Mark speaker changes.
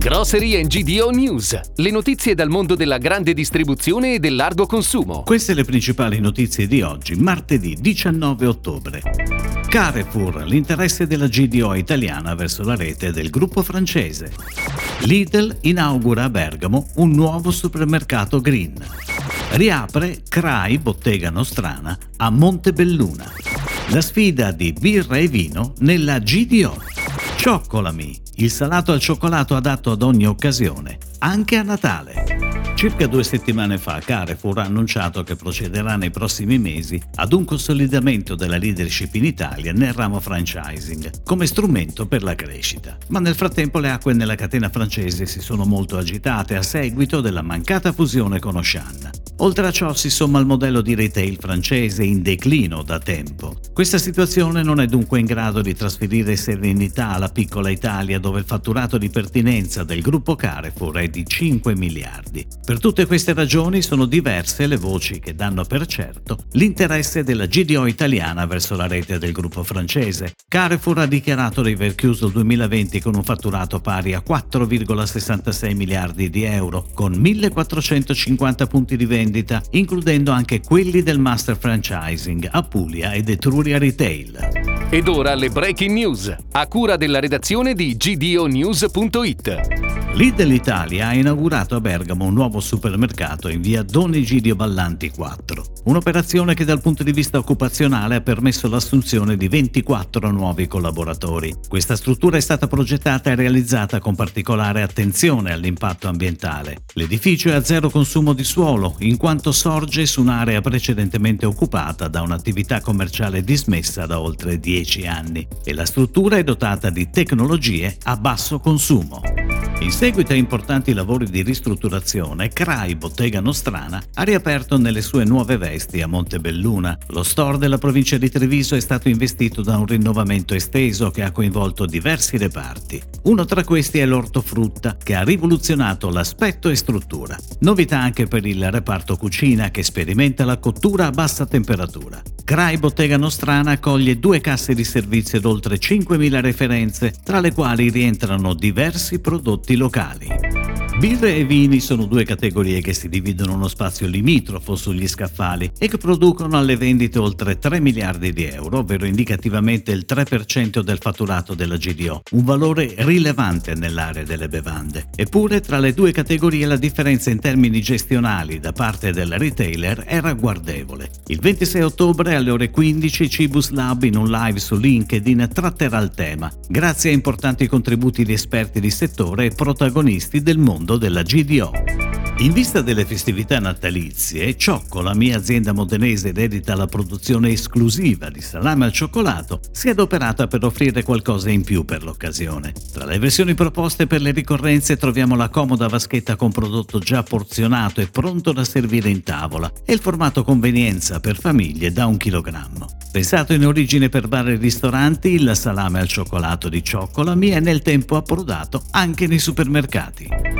Speaker 1: Grocery and GDO News, le notizie dal mondo della grande distribuzione e del largo consumo.
Speaker 2: Queste le principali notizie di oggi, martedì 19 ottobre. Carrefour, l'interesse della GDO italiana verso la rete del gruppo francese. Lidl inaugura a Bergamo un nuovo supermercato green. Riapre CRAI Bottega Nostrana a Montebelluna. La sfida di birra e vino nella GDO. Cioccolami, il salato al cioccolato adatto ad ogni occasione, anche a Natale. Circa due settimane fa Carrefour ha annunciato che procederà nei prossimi mesi ad un consolidamento della leadership in Italia nel ramo franchising come strumento per la crescita. Ma nel frattempo le acque nella catena francese si sono molto agitate a seguito della mancata fusione con Auchan. Oltre a ciò si somma il modello di retail francese in declino da tempo. Questa situazione non è dunque in grado di trasferire serenità alla piccola Italia dove il fatturato di pertinenza del gruppo Carrefour è di 5 miliardi. Per tutte queste ragioni sono diverse le voci che danno per certo l'interesse della GDO italiana verso la rete del gruppo francese. Carrefour ha dichiarato di aver chiuso il 2020 con un fatturato pari a 4,66 miliardi di euro, con 1450 punti di vendita, includendo anche quelli del master franchising a Puglia ed Etruria Retail.
Speaker 1: Ed ora le breaking news, a cura della redazione di gdonews.it.
Speaker 2: Lidl Italia ha inaugurato a Bergamo un nuovo supermercato in via Don Egidio Ballanti 4, un'operazione che dal punto di vista occupazionale ha permesso l'assunzione di 24 nuovi collaboratori. Questa struttura è stata progettata e realizzata con particolare attenzione all'impatto ambientale. L'edificio è a zero consumo di suolo, in quanto sorge su un'area precedentemente occupata da un'attività commerciale dismessa da oltre 10 anni e la struttura è dotata di tecnologie a basso consumo. In seguito a importanti lavori di ristrutturazione, CRAI Bottega Nostrana ha riaperto nelle sue nuove vesti a Montebelluna. Lo store della provincia di Treviso è stato investito da un rinnovamento esteso che ha coinvolto diversi reparti. Uno tra questi è l'ortofrutta, che ha rivoluzionato l'aspetto e struttura. Novità anche per il reparto cucina che sperimenta la cottura a bassa temperatura. CRAI Bottega Nostrana accoglie due casse di servizio ed oltre 5.000 referenze, tra le quali rientrano diversi prodotti locali. Birre e vini sono due categorie che si dividono uno spazio limitrofo sugli scaffali e che producono alle vendite oltre 3 miliardi di euro, ovvero indicativamente il 3% del fatturato della GDO, un valore rilevante nell'area delle bevande. Eppure tra le due categorie la differenza in termini gestionali da parte del retailer è ragguardevole. Il 26 ottobre alle ore 15 Cibus Lab in un live su LinkedIn tratterà il tema, grazie a importanti contributi di esperti di settore e protagonisti del mondo mondo della GDO. In vista delle festività natalizie, Ciocco, la mia azienda modenese dedita alla produzione esclusiva di salame al cioccolato, si è adoperata per offrire qualcosa in più per l'occasione. Tra le versioni proposte per le ricorrenze troviamo la comoda vaschetta con prodotto già porzionato e pronto da servire in tavola e il formato convenienza per famiglie da un chilogrammo. Pensato in origine per vari ristoranti, il salame al cioccolato di Cioccolami è nel tempo approdato anche nei supermercati.